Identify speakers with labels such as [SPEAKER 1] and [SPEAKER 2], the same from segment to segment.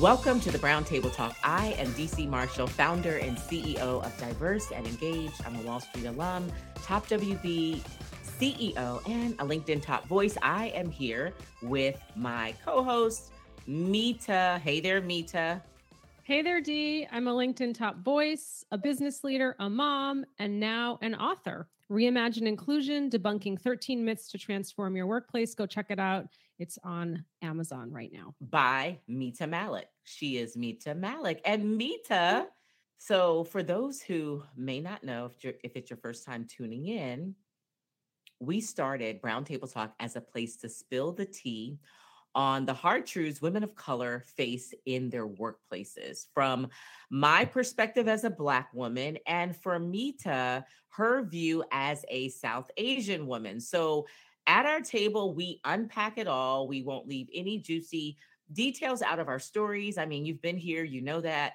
[SPEAKER 1] Welcome to the Brown Table Talk. I am Dee C. Marshall, founder and CEO of Diverse and Engaged. I'm a Wall Street alum, top WB CEO, and a LinkedIn top voice. I am here with my co host, Mita. Hey there, Mita.
[SPEAKER 2] Hey there, Dee. I'm a LinkedIn top voice, a business leader, a mom, and now an author. Reimagine Inclusion, Debunking 13 Myths to Transform Your Workplace. Go check it out. It's on Amazon right now.
[SPEAKER 1] By Mita Mallick. She is Mita Mallick. And Mita, so for those who may not know, if, if it's your first time tuning in, we started Brown Table Talk as a place to spill the tea on the hard truths women of color face in their workplaces from my perspective as a Black woman, and for Mita, her view as a South Asian woman. So at our table, we unpack it all. We won't leave any juicy details out of our stories. I mean, you've been here, you know that.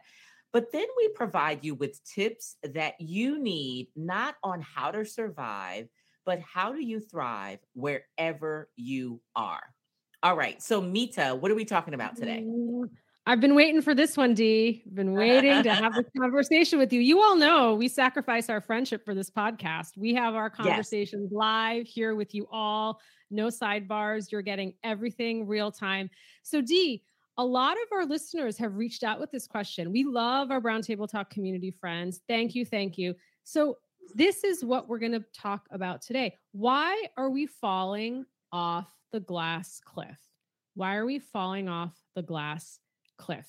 [SPEAKER 1] But then we provide you with tips that you need, not on how to survive, but how do you thrive wherever you are. All right. So, Mita, what are we talking about today?
[SPEAKER 2] Mm. I've been waiting for this one, Dee. Been waiting to have this conversation with you. You all know we sacrifice our friendship for this podcast. We have our conversations yes. live here with you all. No sidebars. You're getting everything real time. So, Dee, a lot of our listeners have reached out with this question. We love our Brown Table Talk community friends. Thank you. Thank you. So, this is what we're going to talk about today. Why are we falling off the glass cliff? Why are we falling off the glass cliff?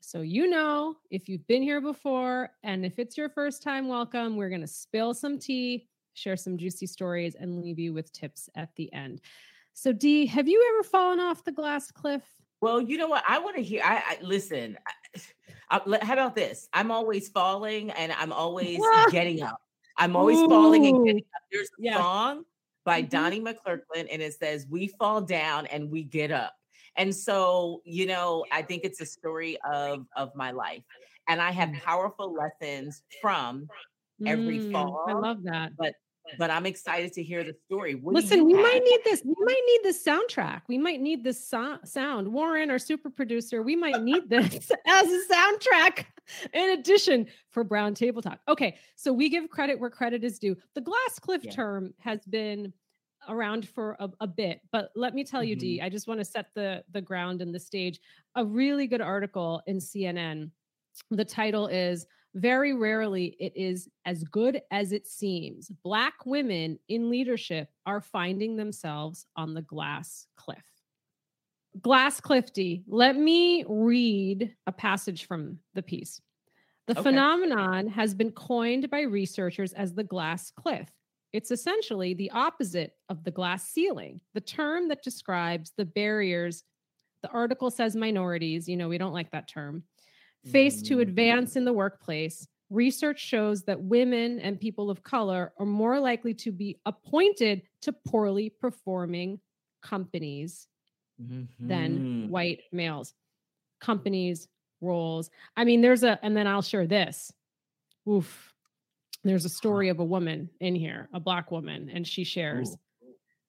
[SPEAKER 2] So, you know, if you've been here before and if it's your first time, welcome. We're going to spill some tea, share some juicy stories, and leave you with tips at the end. So, Dee, have you ever fallen off the glass cliff?
[SPEAKER 1] Well, you know what? I want to hear. I, I listen. I, I, how about this? I'm always falling and I'm always getting up. I'm always Ooh. falling and getting up. There's a yeah. song by mm-hmm. Donnie McClurkin, and it says, We fall down and we get up. And so, you know, I think it's a story of of my life. And I have powerful lessons from every mm, fall.
[SPEAKER 2] I love that.
[SPEAKER 1] But but I'm excited to hear the story. What
[SPEAKER 2] Listen, we have? might need this. We might need this soundtrack. We might need this so- sound. Warren, our super producer, we might need this as a soundtrack in addition for Brown Table Talk. Okay, so we give credit where credit is due. The glass cliff yeah. term has been around for a, a, bit, but let me tell you, mm-hmm. Dee, I just want to set the the ground and the stage. A really good article in CNN. The title is very rarely it is as good as it seems. Black women in leadership are finding themselves on the glass cliff. Glass cliff Clifty, let me read a passage from the piece. The okay. phenomenon has been coined by researchers as the glass cliff. It's essentially the opposite of the glass ceiling, the term that describes the barriers. The article says minorities, you know, we don't like that term, face to mm. advance in the workplace. Research shows that women and people of color are more likely to be appointed to poorly performing companies mm-hmm. than white males. Companies, roles. I mean, there's a, and then I'll share this. Oof. There's a story of a woman in here, a black woman, and she shares. Ooh.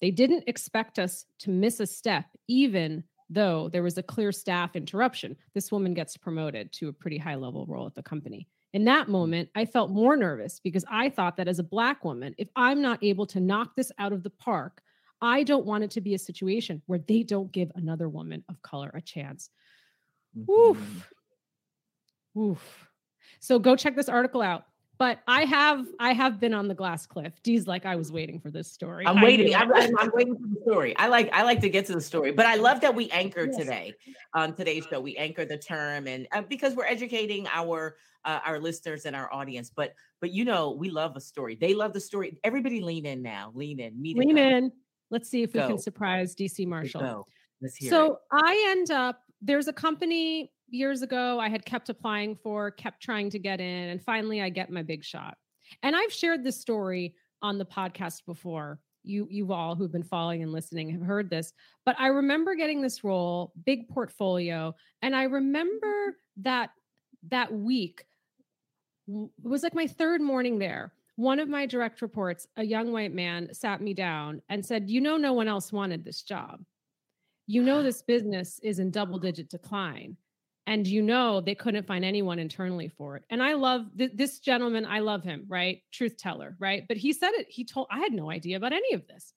[SPEAKER 2] They didn't expect us to miss a step, even though there was a clear staff interruption. This woman gets promoted to a pretty high level role at the company. In that hmm. moment, I felt more nervous because I thought that as a Black woman, if I'm not able to knock this out of the park, I don't want it to be a situation where they don't give another woman of color a chance. Mm-hmm. Oof. Oof. So go check this article out. But I have I have been on the glass cliff. Dee's like I was waiting for this story.
[SPEAKER 1] I'm waiting. I'm, I'm, waiting for the story. I like I like to get to the story, but I love that we anchor yes. today on today's show. We anchor the term, and uh, because we're educating our uh, our listeners and our audience. But but you know we love a story. They love the story. Everybody lean in now. Lean in. Meet
[SPEAKER 2] lean in. Let's see if go. we can surprise Dee C.
[SPEAKER 1] Marshall. Let's hear
[SPEAKER 2] so
[SPEAKER 1] it.
[SPEAKER 2] I end up there's a company years ago I had kept applying for, kept trying to get in, and finally I get my big shot. And I've shared this story on the podcast before. You you all who've been following and listening have heard this, but I remember getting this role, big portfolio, and I remember that that week it was like my third morning there. One of my direct reports, a young white man, sat me down and said, "You know, no one else wanted this job. You know, this business is in double digit decline." and you know they couldn't find anyone internally for it. And I love th- this gentleman. I love him, right? Truth teller, right? But he said it. He told I had no idea about any of this.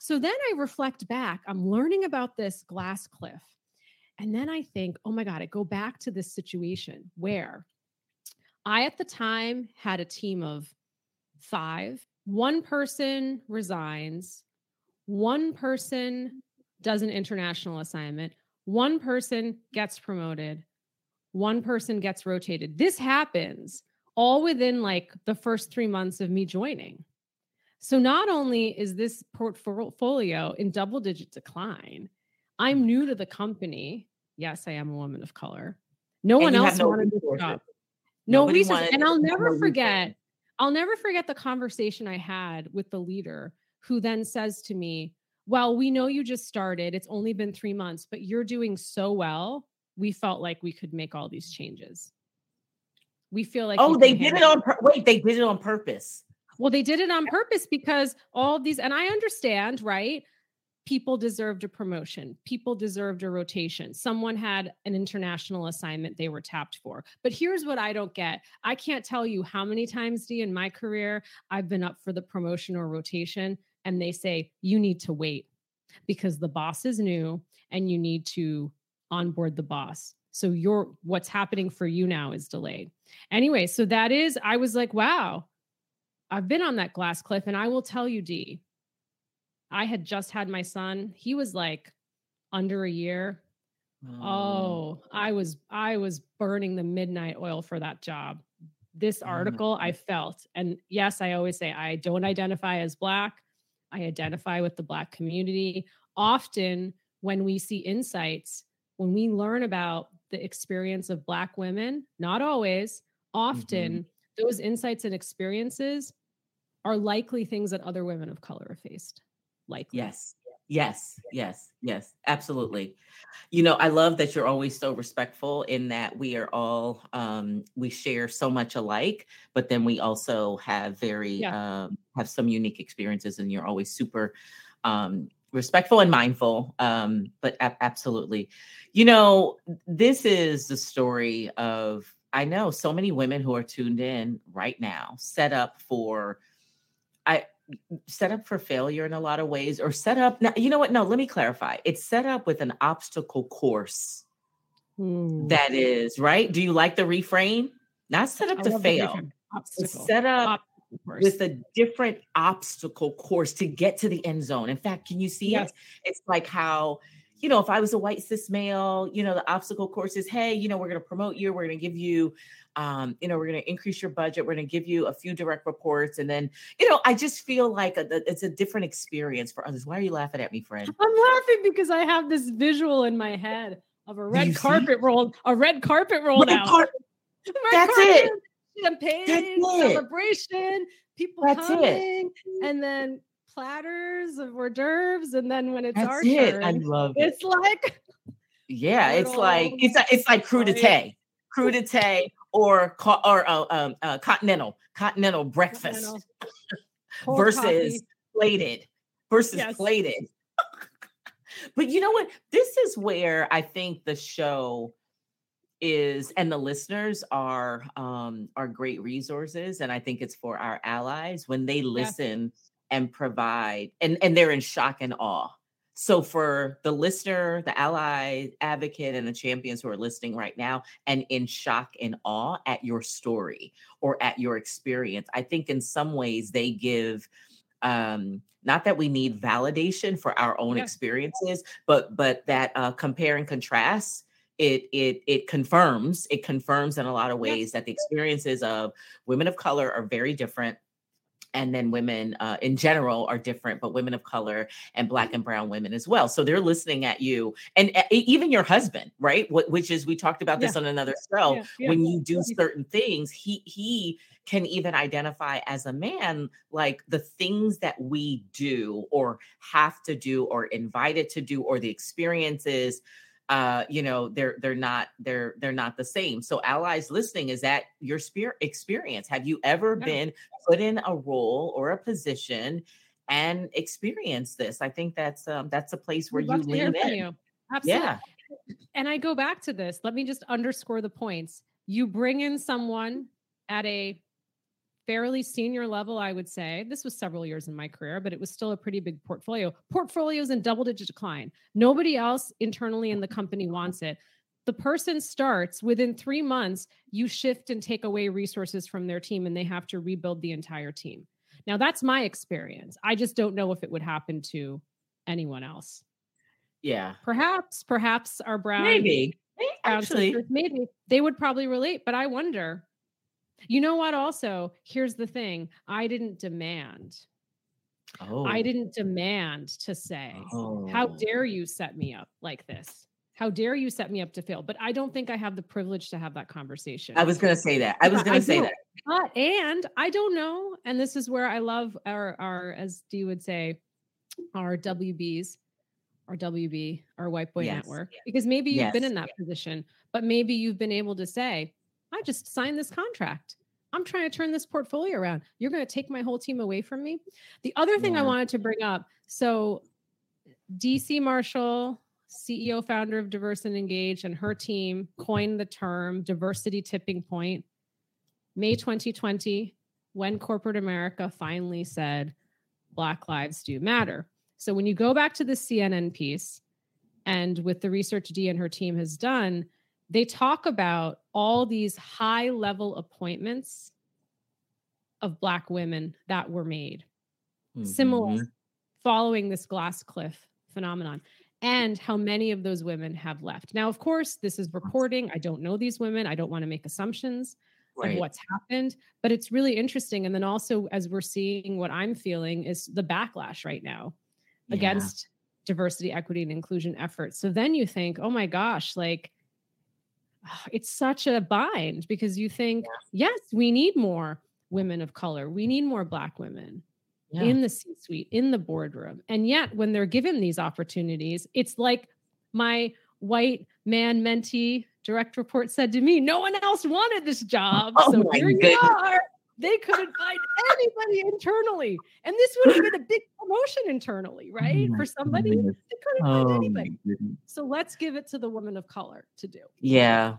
[SPEAKER 2] So then I reflect back. I'm learning about this glass cliff, and then I think, oh my god, I go back to this situation where I at the time had a team of five. One person resigns. One person does an international assignment one person gets promoted, one person gets rotated. This happens all within like the first three months of me joining. So not only is this portfolio in double digit decline, I'm new to the company. Yes, I am a woman of color. No and one else no wanted this job. No research. And I'll never forget, I'll never forget the conversation I had with the leader who then says to me, well, we know you just started. It's only been three months, but you're doing so well. We felt like we could make all these changes. We feel like
[SPEAKER 1] oh, they did it on pur- wait, they did it on purpose.
[SPEAKER 2] Well, they did it on purpose because all these, and I understand, right? People deserved a promotion. People deserved a rotation. Someone had an international assignment they were tapped for. But here's what I don't get I can't tell you how many times, Dee, in my career, I've been up for the promotion or rotation and they say you need to wait because the boss is new and you need to onboard the boss. So your what's happening for you now is delayed. Anyway, so that is I was like, wow. I've been on that glass cliff and I will tell you Dee. I had just had my son. He was like under a year. Oh, oh I was I was burning the midnight oil for that job. This mm. article I felt and yes, I always say I don't identify as black. I identify with the Black community. Often, when we see insights, when we learn about the experience of Black women, not always, often mm-hmm. those insights and experiences are likely things that other women of color have faced. Likely.
[SPEAKER 1] Yes. Yes, yes, yes, absolutely. You know, I love that you're always so respectful in that we are all um we share so much alike, but then we also have very yeah. um have some unique experiences and you're always super um respectful and mindful um but a- absolutely. You know, this is the story of I know so many women who are tuned in right now set up for I set up for failure in a lot of ways or set up now, you know what? No let me clarify. It's set up with an obstacle course mm. that is right? Do you like the reframe? Not set up I to fail. set up with a different obstacle course to get to the end zone. In fact can you see yes. it it's like how you know if i was a white cis male you know the obstacle course is hey you know we're going to promote you. We're going to give you um, you know, we're going to increase your budget. We're going to give you a few direct reports. And then, you know, I just feel like a, it's a different experience for others. Why are you laughing at me, friend?
[SPEAKER 2] I'm laughing because I have this visual in my head of a red carpet rolled, a red carpet rolled red out. Car-
[SPEAKER 1] red That's carpet, it.
[SPEAKER 2] Champagne, That's celebration, people That's coming, it. and then platters of hors d'oeuvres. And then when it's
[SPEAKER 1] That's
[SPEAKER 2] our
[SPEAKER 1] it.
[SPEAKER 2] turn,
[SPEAKER 1] I love
[SPEAKER 2] it. It's like,
[SPEAKER 1] yeah, it's like, it's, it's like crudité crudité or or uh, um, uh, continental continental breakfast continental. versus coffee. plated versus yes. plated. but you know what? This is where I think the show is and the listeners are um are great resources and I think it's for our allies when they listen yes. and provide and and they're in shock and awe so, for the listener, the ally, advocate, and the champions who are listening right now and in shock and awe at your story or at your experience, I think in some ways they give um not that we need validation for our own experiences but but that uh compare and contrast it it it confirms it confirms in a lot of ways that the experiences of women of color are very different and then women uh, in general are different but women of color and black and brown women as well so they're listening at you and uh, even your husband right Wh- which is we talked about this
[SPEAKER 2] Yeah.
[SPEAKER 1] on another show
[SPEAKER 2] Yeah, yeah.
[SPEAKER 1] when you do
[SPEAKER 2] Yeah.
[SPEAKER 1] certain things he he can even identify as a man like the things that we do or have to do or invited to do or the experiences uh you know they're they're not they're they're not the same so allies listening is that your spirit experience have you ever
[SPEAKER 2] Yeah.
[SPEAKER 1] been put in a role or a position and experience this i think that's um that's a place where you
[SPEAKER 2] love to hear
[SPEAKER 1] lean in
[SPEAKER 2] you. Absolutely.
[SPEAKER 1] yeah
[SPEAKER 2] And I go back to this. Let me just underscore the points. You bring in someone at a fairly senior level, I would say. This was several years in my career, but it was still a pretty big portfolio. Portfolios in double digit decline. Nobody else internally in the company wants it. The person starts within three months, you shift and take away resources from their team, and they have to rebuild the entire team. Now, that's my experience. I just don't know if it would happen to anyone else.
[SPEAKER 1] yeah
[SPEAKER 2] Perhaps, perhaps our brown
[SPEAKER 1] maybe
[SPEAKER 2] brown
[SPEAKER 1] actually
[SPEAKER 2] sisters, maybe they would probably relate, but I wonder. You know what? Also, here's the thing: I didn't demand.
[SPEAKER 1] oh
[SPEAKER 2] I didn't demand to say,
[SPEAKER 1] oh.
[SPEAKER 2] "How dare you set me up like this? How dare you set me up to fail?" But I don't think I have the privilege to have that conversation.
[SPEAKER 1] i was gonna say that i was gonna say that
[SPEAKER 2] But and I don't know, and this is where I love our our as Dee would say, our WBs, our WB, our White Boy
[SPEAKER 1] Yes.
[SPEAKER 2] Network, because maybe you've been in that position, but maybe you've been able to say, I just signed this contract. I'm trying to turn this portfolio around. You're going to take my whole team away from me. The other thing I wanted to bring up, so Dee C. Marshall, CEO founder of Diverse and Engage, and her team coined the term diversity tipping point. May 2020, when corporate America finally said Black lives do matter. So when you go back to the CNN piece and with the research Dee and her team has done, they talk about all these high level appointments of Black women that were made similar
[SPEAKER 1] Mhm.
[SPEAKER 2] following this glass cliff phenomenon and how many of those women have left. Now, of course, this is reporting. I don't know these women. I don't want to make assumptions
[SPEAKER 1] right
[SPEAKER 2] of what's happened, but it's really interesting. And then also, as we're seeing, what I'm feeling is the backlash right now
[SPEAKER 1] Yeah.
[SPEAKER 2] against diversity, equity, and inclusion efforts. So then you think, oh my gosh, like it's such a bind because you think, yes, we need more women of color, we need more Black women
[SPEAKER 1] Yeah.
[SPEAKER 2] in the C suite, in the boardroom. And yet, when they're given these opportunities, it's like my white man mentee direct report said to me, no one else wanted this job.
[SPEAKER 1] Oh
[SPEAKER 2] so here you are. They couldn't find anybody internally. And this would have been a big promotion internally, oh right?
[SPEAKER 1] my
[SPEAKER 2] For somebody,
[SPEAKER 1] goodness.
[SPEAKER 2] they couldn't find
[SPEAKER 1] Oh,
[SPEAKER 2] anybody. So let's give it to the woman of color to do.
[SPEAKER 1] Yeah.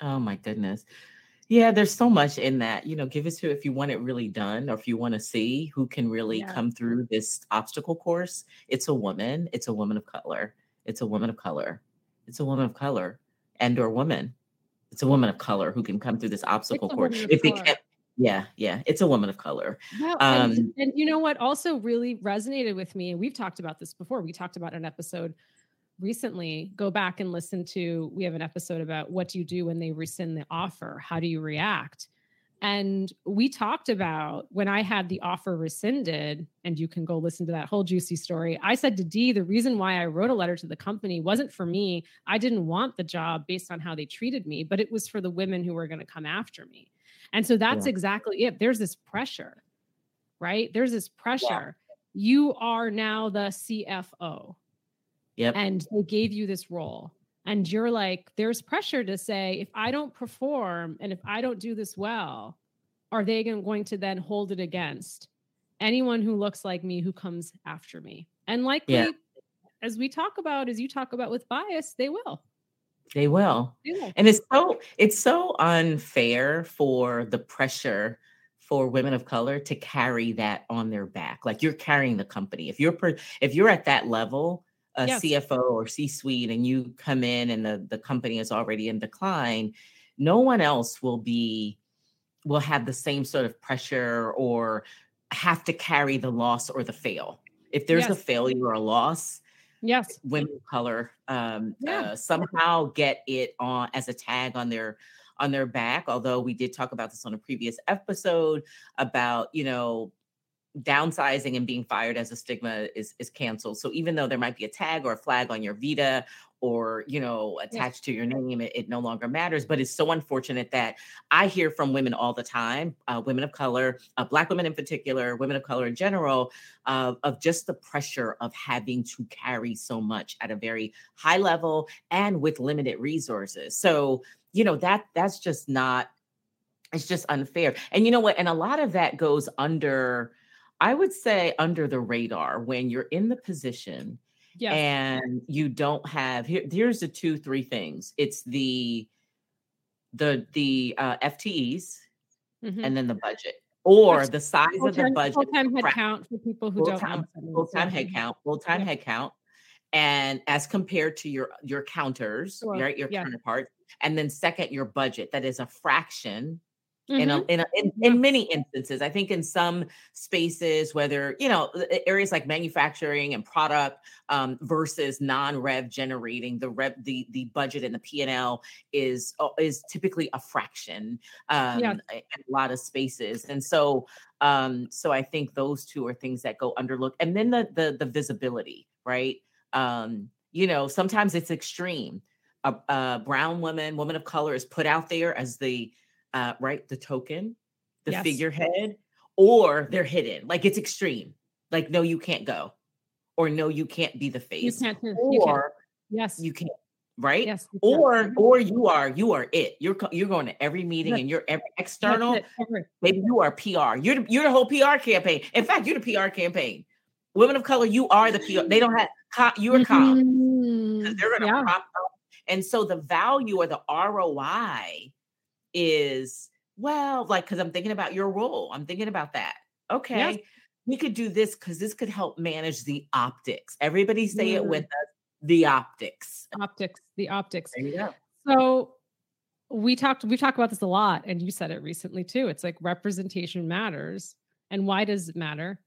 [SPEAKER 1] Oh my goodness. Yeah, there's so much in that. You know, give it to if you want it really done or if you want to see who can really
[SPEAKER 2] Yeah.
[SPEAKER 1] come through this obstacle course. It's a woman. It's a woman of color. It's a woman of color. It's a woman of color and or woman. It's a woman of color who can come through this obstacle course. If it
[SPEAKER 2] color.
[SPEAKER 1] Yeah, yeah, it's a woman of color.
[SPEAKER 2] And,
[SPEAKER 1] Um,
[SPEAKER 2] and you know what also really resonated with me, and we've talked about this before. We talked about an episode recently. Go back and listen to. We have an episode about what do you do when they rescind the offer? How do you react? And we talked about when I had the offer rescinded, and you can go listen to that whole juicy story. I said to Dee, the reason why I wrote a letter to the company wasn't for me. I didn't want the job based on how they treated me, but it was for the women who were going to come after me. And so that's
[SPEAKER 1] Yeah.
[SPEAKER 2] exactly it. There's this pressure, right? There's this pressure. You are now the CFO
[SPEAKER 1] Yep.
[SPEAKER 2] and they gave you this role. And you're like, there's pressure to say, if I don't perform and if I don't do this well, are they going to then hold it against anyone who looks like me who comes after me? And likely,
[SPEAKER 1] Yeah.
[SPEAKER 2] as we talk about, as you talk about with bias, they will.
[SPEAKER 1] They will.
[SPEAKER 2] Will.
[SPEAKER 1] And it's so it's so unfair for the pressure for women of color to carry that on their back. Like you're carrying the company. If you're per, if you're at that level, a
[SPEAKER 2] Yes.
[SPEAKER 1] CFO or C-suite, and you come in and the the company is already in decline, no one else will be will have the same sort of pressure or have to carry the loss or the fail. If there's a failure or a loss,
[SPEAKER 2] Yes.
[SPEAKER 1] women of color um,
[SPEAKER 2] Yeah.
[SPEAKER 1] uh, somehow get it on as a tag on their on their back although we did talk about this on a previous episode about you know downsizing and being fired as a stigma is is canceled. So even though there might be a tag or a flag on your Vita or you know attached to your name, it, it, no longer matters. But it's so unfortunate that I hear from women all the time, uh, women of color, uh, Black women in particular, women of color in general, uh, of just the pressure of having to carry so much at a very high level and with limited resources. So you know that that's just not it's just unfair. And you know what? And a lot of that goes under I would say under the radar when you're in the position yes. and you don't have here here's the two three things. It's the the the uh, FTEs mm-hmm. and then the budget or the size of the budget.
[SPEAKER 2] Full-time head count for people who
[SPEAKER 1] full-time, don't full-time head count, full-time yeah. head count. And as compared to your your counters, sure. right? Your yeah. counterparts. And then second, your budget. That is a fraction Mm-hmm. In, a, in, a, in, in many instances, I think in some spaces, whether you know areas like manufacturing and product um, versus non-rev generating, the rev the the budget and the P and L is uh, is typically a fraction um, yeah. in a lot of spaces, and so um, so I think those two are things that go underlooked, and then the the the visibility, right? Um, you know, sometimes it's extreme. A, a brown woman, woman of color, is put out there as the uh, right? The token, the yes. figurehead, or they're hidden. Like it's extreme. Like, no, you can't go. Or no, you can't be the face.
[SPEAKER 2] You can't.
[SPEAKER 1] Or
[SPEAKER 2] you can't. yes,
[SPEAKER 1] you can't. Right?
[SPEAKER 2] Yes.
[SPEAKER 1] Or or you are you are it. You're you're going to every meeting and you're every external. Maybe you are PR. You're the, you're the whole PR campaign. In fact, you're the PR campaign. Women of color, you are the PR. They don't have you're calm. Mm-hmm. They're gonna yeah. prop up. And so the value or the ROI is well, like because I'm thinking about your role. I'm thinking about that. Okay. Yes. We could do this because this could help manage the optics. Everybody say mm. it with us. The optics.
[SPEAKER 2] Optics. The optics.
[SPEAKER 1] There you go.
[SPEAKER 2] So we talked we talked about this a lot and you said it recently too it's like representation matters and why does it matter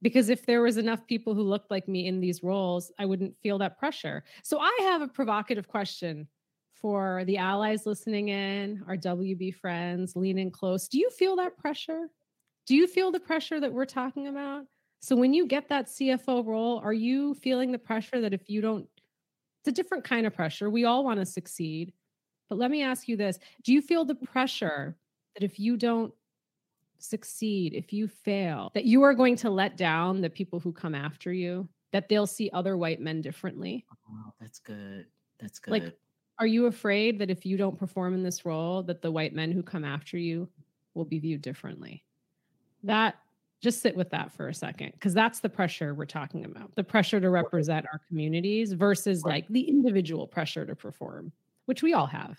[SPEAKER 2] because if there was enough people who looked like me in these roles i wouldn't feel that pressure so i have a provocative question for the allies listening in, our WB friends, lean in close. Do you feel that pressure? Do you feel the pressure that we're talking about? So when you get that CFO role, are you feeling the pressure that if you don't, it's a different kind of pressure. We all want to succeed. But let me ask you this Do you feel the pressure that if you don't succeed, if you fail, that you are going to let down the people who come after you, that they'll see other white men differently?
[SPEAKER 1] Oh, that's good. That's good.
[SPEAKER 2] Like, are you afraid that if you don't perform in this role that the white men who come after you will be viewed differently? That just sit with that for a second because that's the pressure we're talking about the pressure to represent our communities versus like the individual pressure to perform which we all have.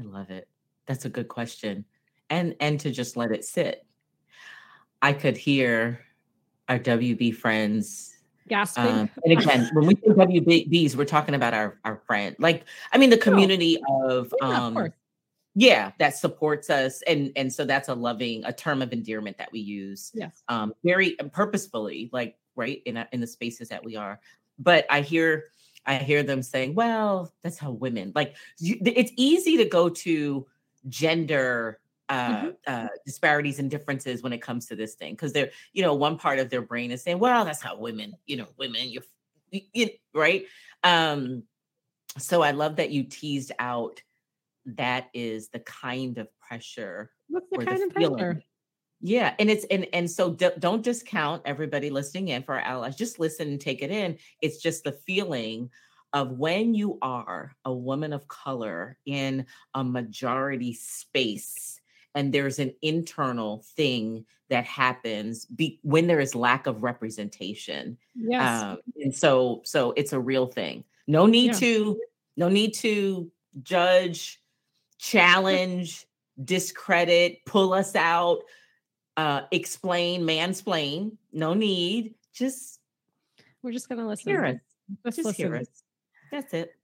[SPEAKER 1] I love it. That's a good question. And and to just let it sit. I could hear our wb friends
[SPEAKER 2] gasping. Um,
[SPEAKER 1] and again, when we say WBs, we're talking about our our friend, like I mean, the community oh. of, yeah, um, of yeah, that supports us, and and so that's a loving, a term of endearment that we use,
[SPEAKER 2] yes,
[SPEAKER 1] um, very purposefully, like right in in the spaces that we are. But I hear I hear them saying, "Well, that's how women like." You, it's easy to go to gender mm-hmm. uh, uh, disparities and differences when it comes to this thing because they're you know one part of their brain is saying well that's how women you know women you're you, right um so i love that you teased out that is the kind of pressure
[SPEAKER 2] what's the kind the of feeling. pressure
[SPEAKER 1] yeah and it's and and so d- don't discount everybody listening in for our allies just listen and take it in it's just the feeling of when you are a woman of color in a majority space and there's an internal thing that happens be, when there is lack of representation
[SPEAKER 2] yes. um,
[SPEAKER 1] and so so it's a real thing. No need yeah. to no need to judge challenge discredit pull us out uh explain mansplain. No need. Just
[SPEAKER 2] we're just gonna listen.
[SPEAKER 1] hear us. Just, just listen. hear us. That's it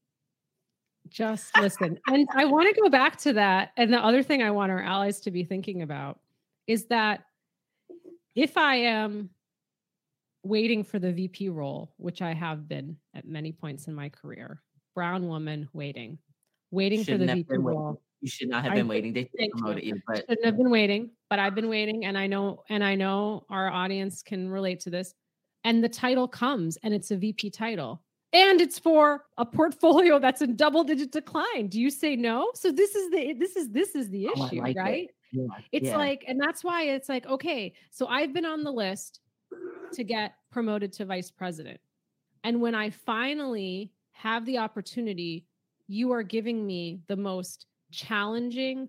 [SPEAKER 2] just listen. and I want to go back to that. And the other thing I want our allies to be thinking about is that if I am waiting for the VP role, which I have been at many points in my career, brown woman waiting, waiting Should for the VP role.
[SPEAKER 1] You should not have been
[SPEAKER 2] did.
[SPEAKER 1] waiting. They promoted you, but
[SPEAKER 2] Shouldn't have been waiting, but I've been waiting and I know and I know our audience can relate to this. And the title comes and it's a VP title. And it's for a portfolio that's in double digit decline. Do you say no? So this is the this is this is the
[SPEAKER 1] Oh,
[SPEAKER 2] issue,
[SPEAKER 1] it.
[SPEAKER 2] right?
[SPEAKER 1] yeah,
[SPEAKER 2] It's
[SPEAKER 1] yeah.
[SPEAKER 2] like, and that's why it's like, okay, so I've been on the list to get promoted to vice president. And when I finally have the opportunity, you are giving me the most challenging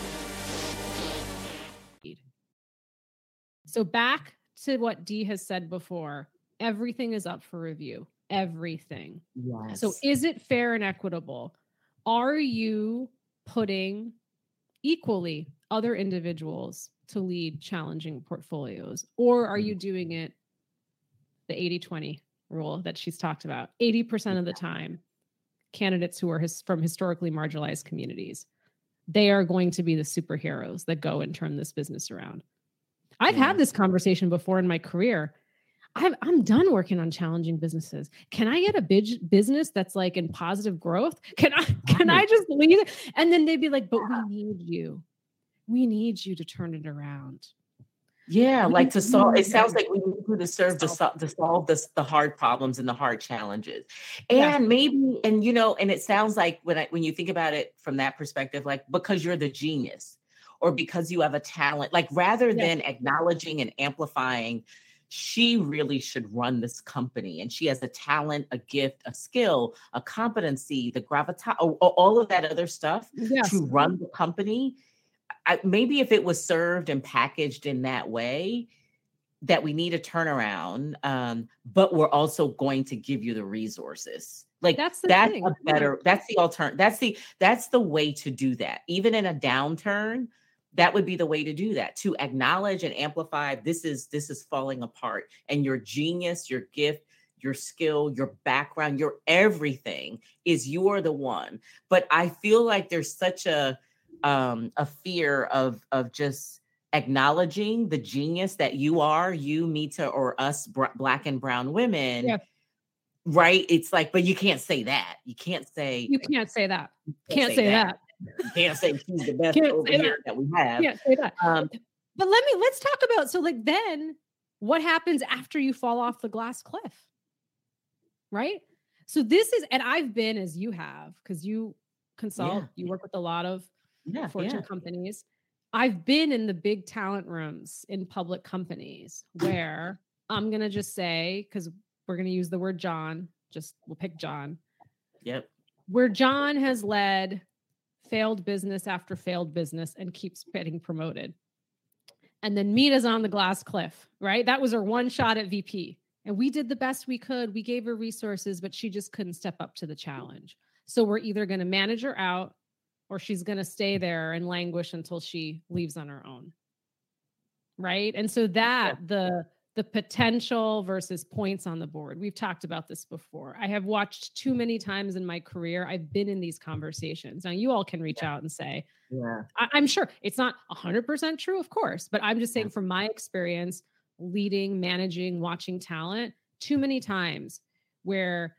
[SPEAKER 2] So back to what Dee has said before, everything is up for review. Everything.
[SPEAKER 1] yes.
[SPEAKER 2] So is it fair and equitable? Are you putting equally other individuals to lead challenging portfolios or are you mm. doing it the 80-20 rule that she's talked about? 80% of the time candidates who are his, from historically marginalized communities they are going to be the superheroes that go and turn this business around. I've
[SPEAKER 1] Yeah.
[SPEAKER 2] had this conversation before in my career. I'm I'm done working on challenging businesses. Can I get a big business that's like in positive growth? Can I can I just leave it? And then they'd be like, but we need you. We need you to turn it around.
[SPEAKER 1] Yeah,
[SPEAKER 2] We
[SPEAKER 1] like to solve. It sounds like we need you to serve to,
[SPEAKER 2] Solve.
[SPEAKER 1] sol- to solve the the hard problems and the hard challenges,
[SPEAKER 2] Yeah.
[SPEAKER 1] and maybe and you know, and it sounds like when I, when you think about it from that perspective, like because you're the genius, or because you have a talent, like rather
[SPEAKER 2] Yeah.
[SPEAKER 1] than acknowledging and amplifying, she really should run this company, and she has a talent, a gift, a skill, a competency, the gravitas, all of that other stuff
[SPEAKER 2] Yes.
[SPEAKER 1] to run the company. I, maybe if it was served and packaged in that way, that we need a turnaround, um, but we're also going to give you the resources. Like
[SPEAKER 2] That's the
[SPEAKER 1] that's
[SPEAKER 2] thing.
[SPEAKER 1] a better. That's the alternate. That's the that's the way to do that. Even in a downturn, that would be the way to do that. To acknowledge and amplify this is this is falling apart, and your genius, your gift, your skill, your background, your everything is you're the one. But I feel like there's such a um a fear of of just acknowledging the genius that you are you mita or us br- black and brown women
[SPEAKER 2] Yeah.
[SPEAKER 1] right it's like but you can't say that you can't say
[SPEAKER 2] You can't say that. Can't say that.
[SPEAKER 1] you can't say she's the best over here that we have
[SPEAKER 2] that.
[SPEAKER 1] um
[SPEAKER 2] But let me let's talk about so like then what happens after you fall off the glass cliff? Right? So this is and I've been as you have because you consult,
[SPEAKER 1] Yeah.
[SPEAKER 2] you work with a lot of
[SPEAKER 1] yeah
[SPEAKER 2] Fortune
[SPEAKER 1] yeah
[SPEAKER 2] companies. I've been in the big talent rooms in public companies where I'm going to just say cuz we're going to use the word John, just we'll pick John
[SPEAKER 1] yep
[SPEAKER 2] where John has led failed business after failed business and keeps getting promoted. And then Mita's on the glass cliff, right? That was her one shot at VP. And we did the best we could. We gave her resources, but she just couldn't step up to the challenge. So we're either going to manage her out or she's going to stay there and languish until she leaves on her own. Right? And so that the the potential versus points on the board. We've talked about this before. I have watched too many times in my career. I've been in these conversations. Now, you all can reach out and say,
[SPEAKER 1] yeah
[SPEAKER 2] I- I'm sure it's not 100% true, of course, but I'm just saying
[SPEAKER 1] Yeah.
[SPEAKER 2] from my experience leading, managing, watching talent, too many times where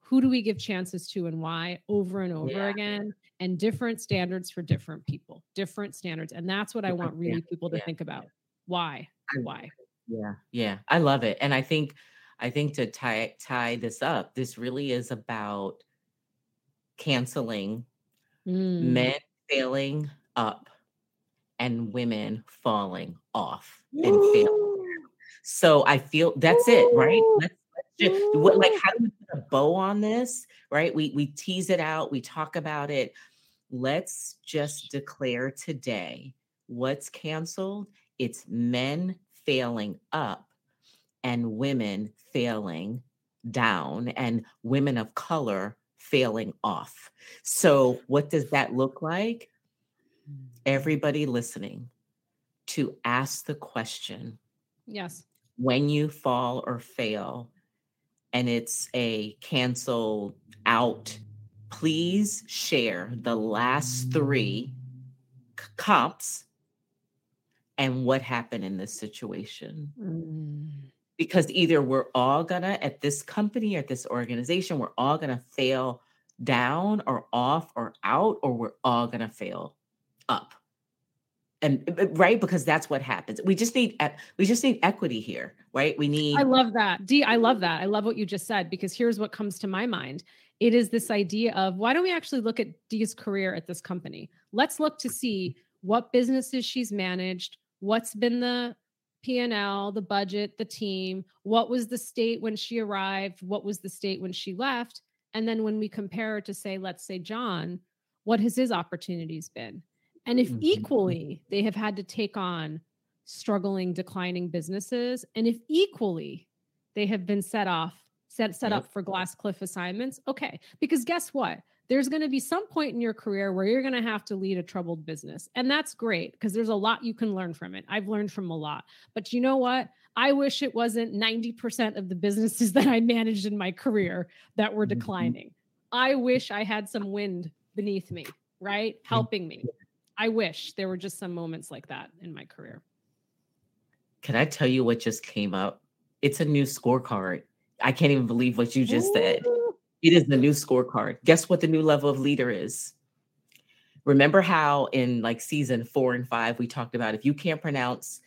[SPEAKER 2] who do we give chances to and why over and over
[SPEAKER 1] Yeah.
[SPEAKER 2] again and different standards for different people, different standards. And that's what I
[SPEAKER 1] Yeah,
[SPEAKER 2] want
[SPEAKER 1] yeah,
[SPEAKER 2] really people to
[SPEAKER 1] yeah,
[SPEAKER 2] think about. Why? Why?
[SPEAKER 1] Yeah, yeah, I love it, and I think, I think to tie tie this up, this really is about canceling
[SPEAKER 2] Mm,
[SPEAKER 1] men failing up and women falling off and failing. So I feel that's it, right? Let's, let's just, what, like how do we put a bow on this, right? We we tease it out, we talk about it. Let's just declare today what's canceled. It's men failing up and women failing down and women of color failing off. So, what does that look like? Everybody listening to ask the question
[SPEAKER 2] Yes.
[SPEAKER 1] when you fall or fail and it's a cancel out, please share the last three c- comps and what happened in this situation
[SPEAKER 2] Mm.
[SPEAKER 1] because either we're all gonna at this company or at this organization we're all gonna fail down or off or out or we're all gonna fail up and uh, right because that's what happens we just need we just need equity here right we need
[SPEAKER 2] I love that. Dee, I love that. I love what you just said because here's what comes to my mind. It is this idea of why don't we actually look at Dee's career at this company? Let's look to see what businesses she's managed, what's been the P&L, the budget, the team, what was the state when she arrived, what was the state when she left, and then when we compare it to say let's say John, what has his opportunities been? And if
[SPEAKER 1] Mhm.
[SPEAKER 2] equally they have had to take on struggling declining businesses and if equally they have been set off set set
[SPEAKER 1] Yep.
[SPEAKER 2] up for glass cliff assignments okay because guess what there's going to be some point in your career where you're going to have to lead a troubled business and that's great because there's a lot you can learn from it. I've learned from a lot. But you know what? I wish it wasn't 90% of the businesses that i managed in my career that were
[SPEAKER 1] Mhm.
[SPEAKER 2] declining. I wish i had some wind beneath me right? Helping me. I wish there were just some moments like that in my career.
[SPEAKER 1] Can i tell you what just came up? It's a new scorecard. I can't even believe what you just said.
[SPEAKER 2] Ooh.
[SPEAKER 1] It is the new scorecard. Guess what the new level of leader is? Remember how in like season four and five, we talked about if you can't pronounce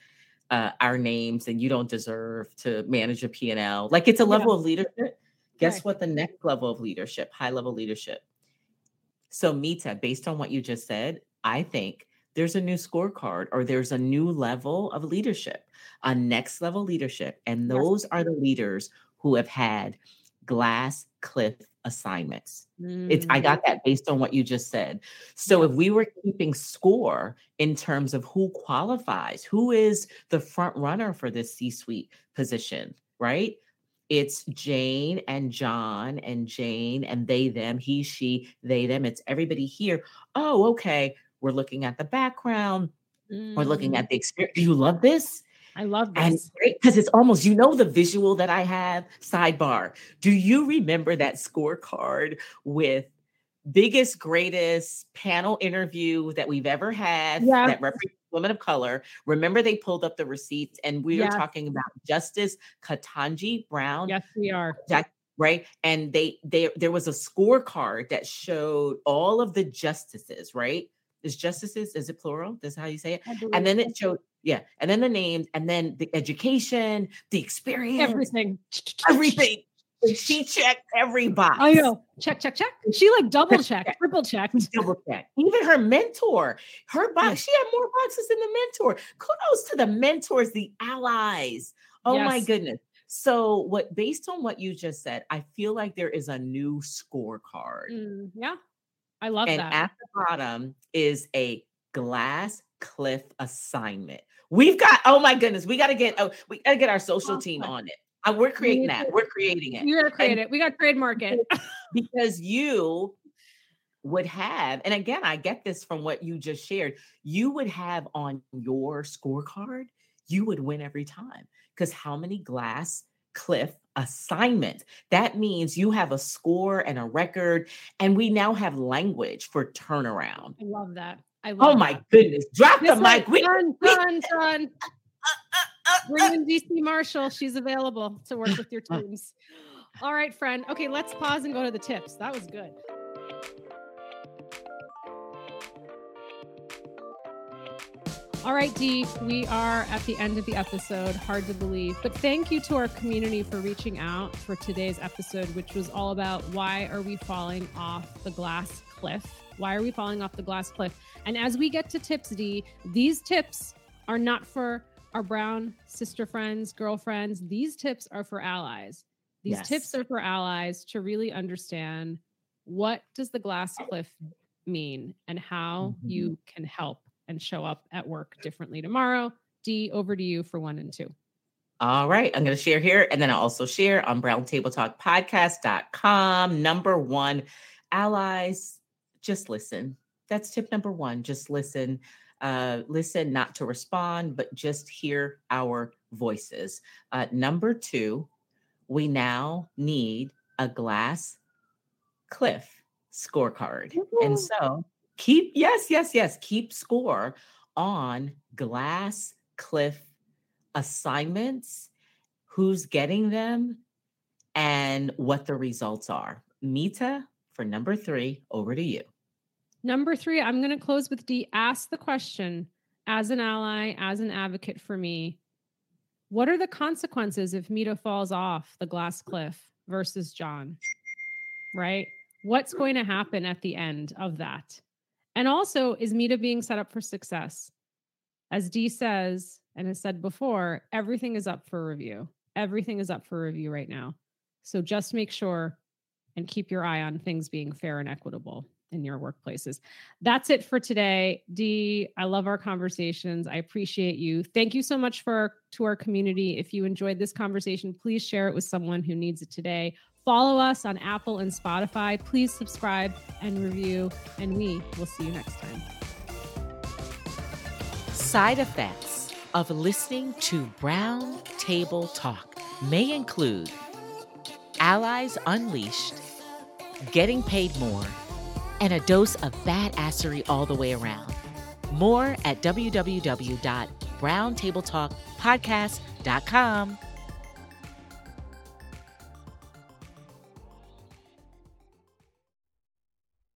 [SPEAKER 1] uh, our names, and you don't deserve to manage a P&L. Like it's a
[SPEAKER 2] Yeah.
[SPEAKER 1] level of leadership. Guess
[SPEAKER 2] Right.
[SPEAKER 1] what the next level of leadership, high level leadership. So Mita, based on what you just said, I think there's a new scorecard or there's a new level of leadership, a next level leadership. And those are the leaders who have had glass cliff assignments. It's I
[SPEAKER 2] Mm.
[SPEAKER 1] got that based on what you just said. So if we were keeping score in terms of who qualifies, who is the front runner for this C-suite position, right? It's Jane and John and Jane and they, them, he, she, they, them. It's everybody here. Oh, okay. We're looking at the background. We're looking
[SPEAKER 2] Mm.
[SPEAKER 1] at the experience. Do you love this?
[SPEAKER 2] I love
[SPEAKER 1] And
[SPEAKER 2] this.
[SPEAKER 1] because it's almost, you know, the visual that I have. Sidebar. Do you remember that scorecard with biggest, greatest panel interview that we've ever had
[SPEAKER 2] Yeah.
[SPEAKER 1] that represents women of color? Remember, they pulled up the receipts and we
[SPEAKER 2] Yes.
[SPEAKER 1] talking about Justice Ketanji Brown
[SPEAKER 2] Yes, we are.
[SPEAKER 1] right and they they there was a scorecard that showed all of the justices right is justices is it plural that's how you say it and then it showed yeah and then the names and then the education the experience
[SPEAKER 2] everything.
[SPEAKER 1] everything she checked every box
[SPEAKER 2] I know. Check, check, check. She like double checked, triple checked.
[SPEAKER 1] double check even her mentor her box she had more boxes than the mentor kudos to the mentors the allies oh my goodness so what based on what you just said i feel like there is a new scorecard
[SPEAKER 2] Mm, yeah. I love
[SPEAKER 1] and
[SPEAKER 2] that.
[SPEAKER 1] And at the bottom is a glass cliff assignment we've got oh my goodness we got to get oh we got to get our social team on it Uh, we're creating that we're creating it
[SPEAKER 2] we gotta create it. We got to trademark it.
[SPEAKER 1] because you would have, and again, I get this from what you just shared, you would have on your scorecard, you would win every time. Because how many glass cliff assignments? That means you have a score and a record, and we now have language for turnaround.
[SPEAKER 2] I love that. I oh love
[SPEAKER 1] Oh my
[SPEAKER 2] that.
[SPEAKER 1] goodness, drop the mic. We,
[SPEAKER 2] done,
[SPEAKER 1] we-
[SPEAKER 2] done, done. Bring in Dee C. Marshall. She's available to work with your oh. teams. All right, friend. Okay, let's pause and go to the tips. That was good. All right, Dee, we are at the end of the episode. Hard to believe. But thank you to our community for reaching out for today's episode, which was all about why are we falling off the glass cliff? Why are we falling off the glass cliff? And as we get to tips, Dee, these tips are not for our brown sister friends, girlfriends. These tips are for allies. These
[SPEAKER 1] Yes.
[SPEAKER 2] tips are for allies to really understand what does the glass cliff mean and how
[SPEAKER 1] Mhm.
[SPEAKER 2] you can help and show up at work differently tomorrow. Dee, over to you for one and two.
[SPEAKER 1] All right. I'm going to share here. And then I'll also share on browntabletalkpodcast.com. Number one, allies, just listen. That's tip number one. Just listen. Uh, listen, not to respond, but just hear our voices. Uh, number two, we now need a glass cliff scorecard. And so keep, yes, yes, yes, keep score on glass cliff assignments, who's getting them, and what the results are. Mita, for number three, over to you.
[SPEAKER 2] Number three, I'm going to close with Dee. Ask the question as an ally, as an advocate for me. What are the consequences if Mita falls off the glass cliff versus John? Right? What's going to happen at the end of that? And also, is Mita being set up for success? As Dee says and has said before, everything is up for review. Everything is up for review right now. So just make sure and keep your eye on things being fair and equitable in your workplaces. That's it for today. Dee, I love our conversations. I appreciate you. Thank you so much for to our community. If you enjoyed this conversation, please share it with someone who needs it today. Follow us on Apple and Spotify. Please subscribe and review, and we will see you next time.
[SPEAKER 1] Side effects of listening to Brown Table Talk may include allies unleashed, getting paid more, and a dose of badassery all the way around. More at www.browntabletalkpodcast.com.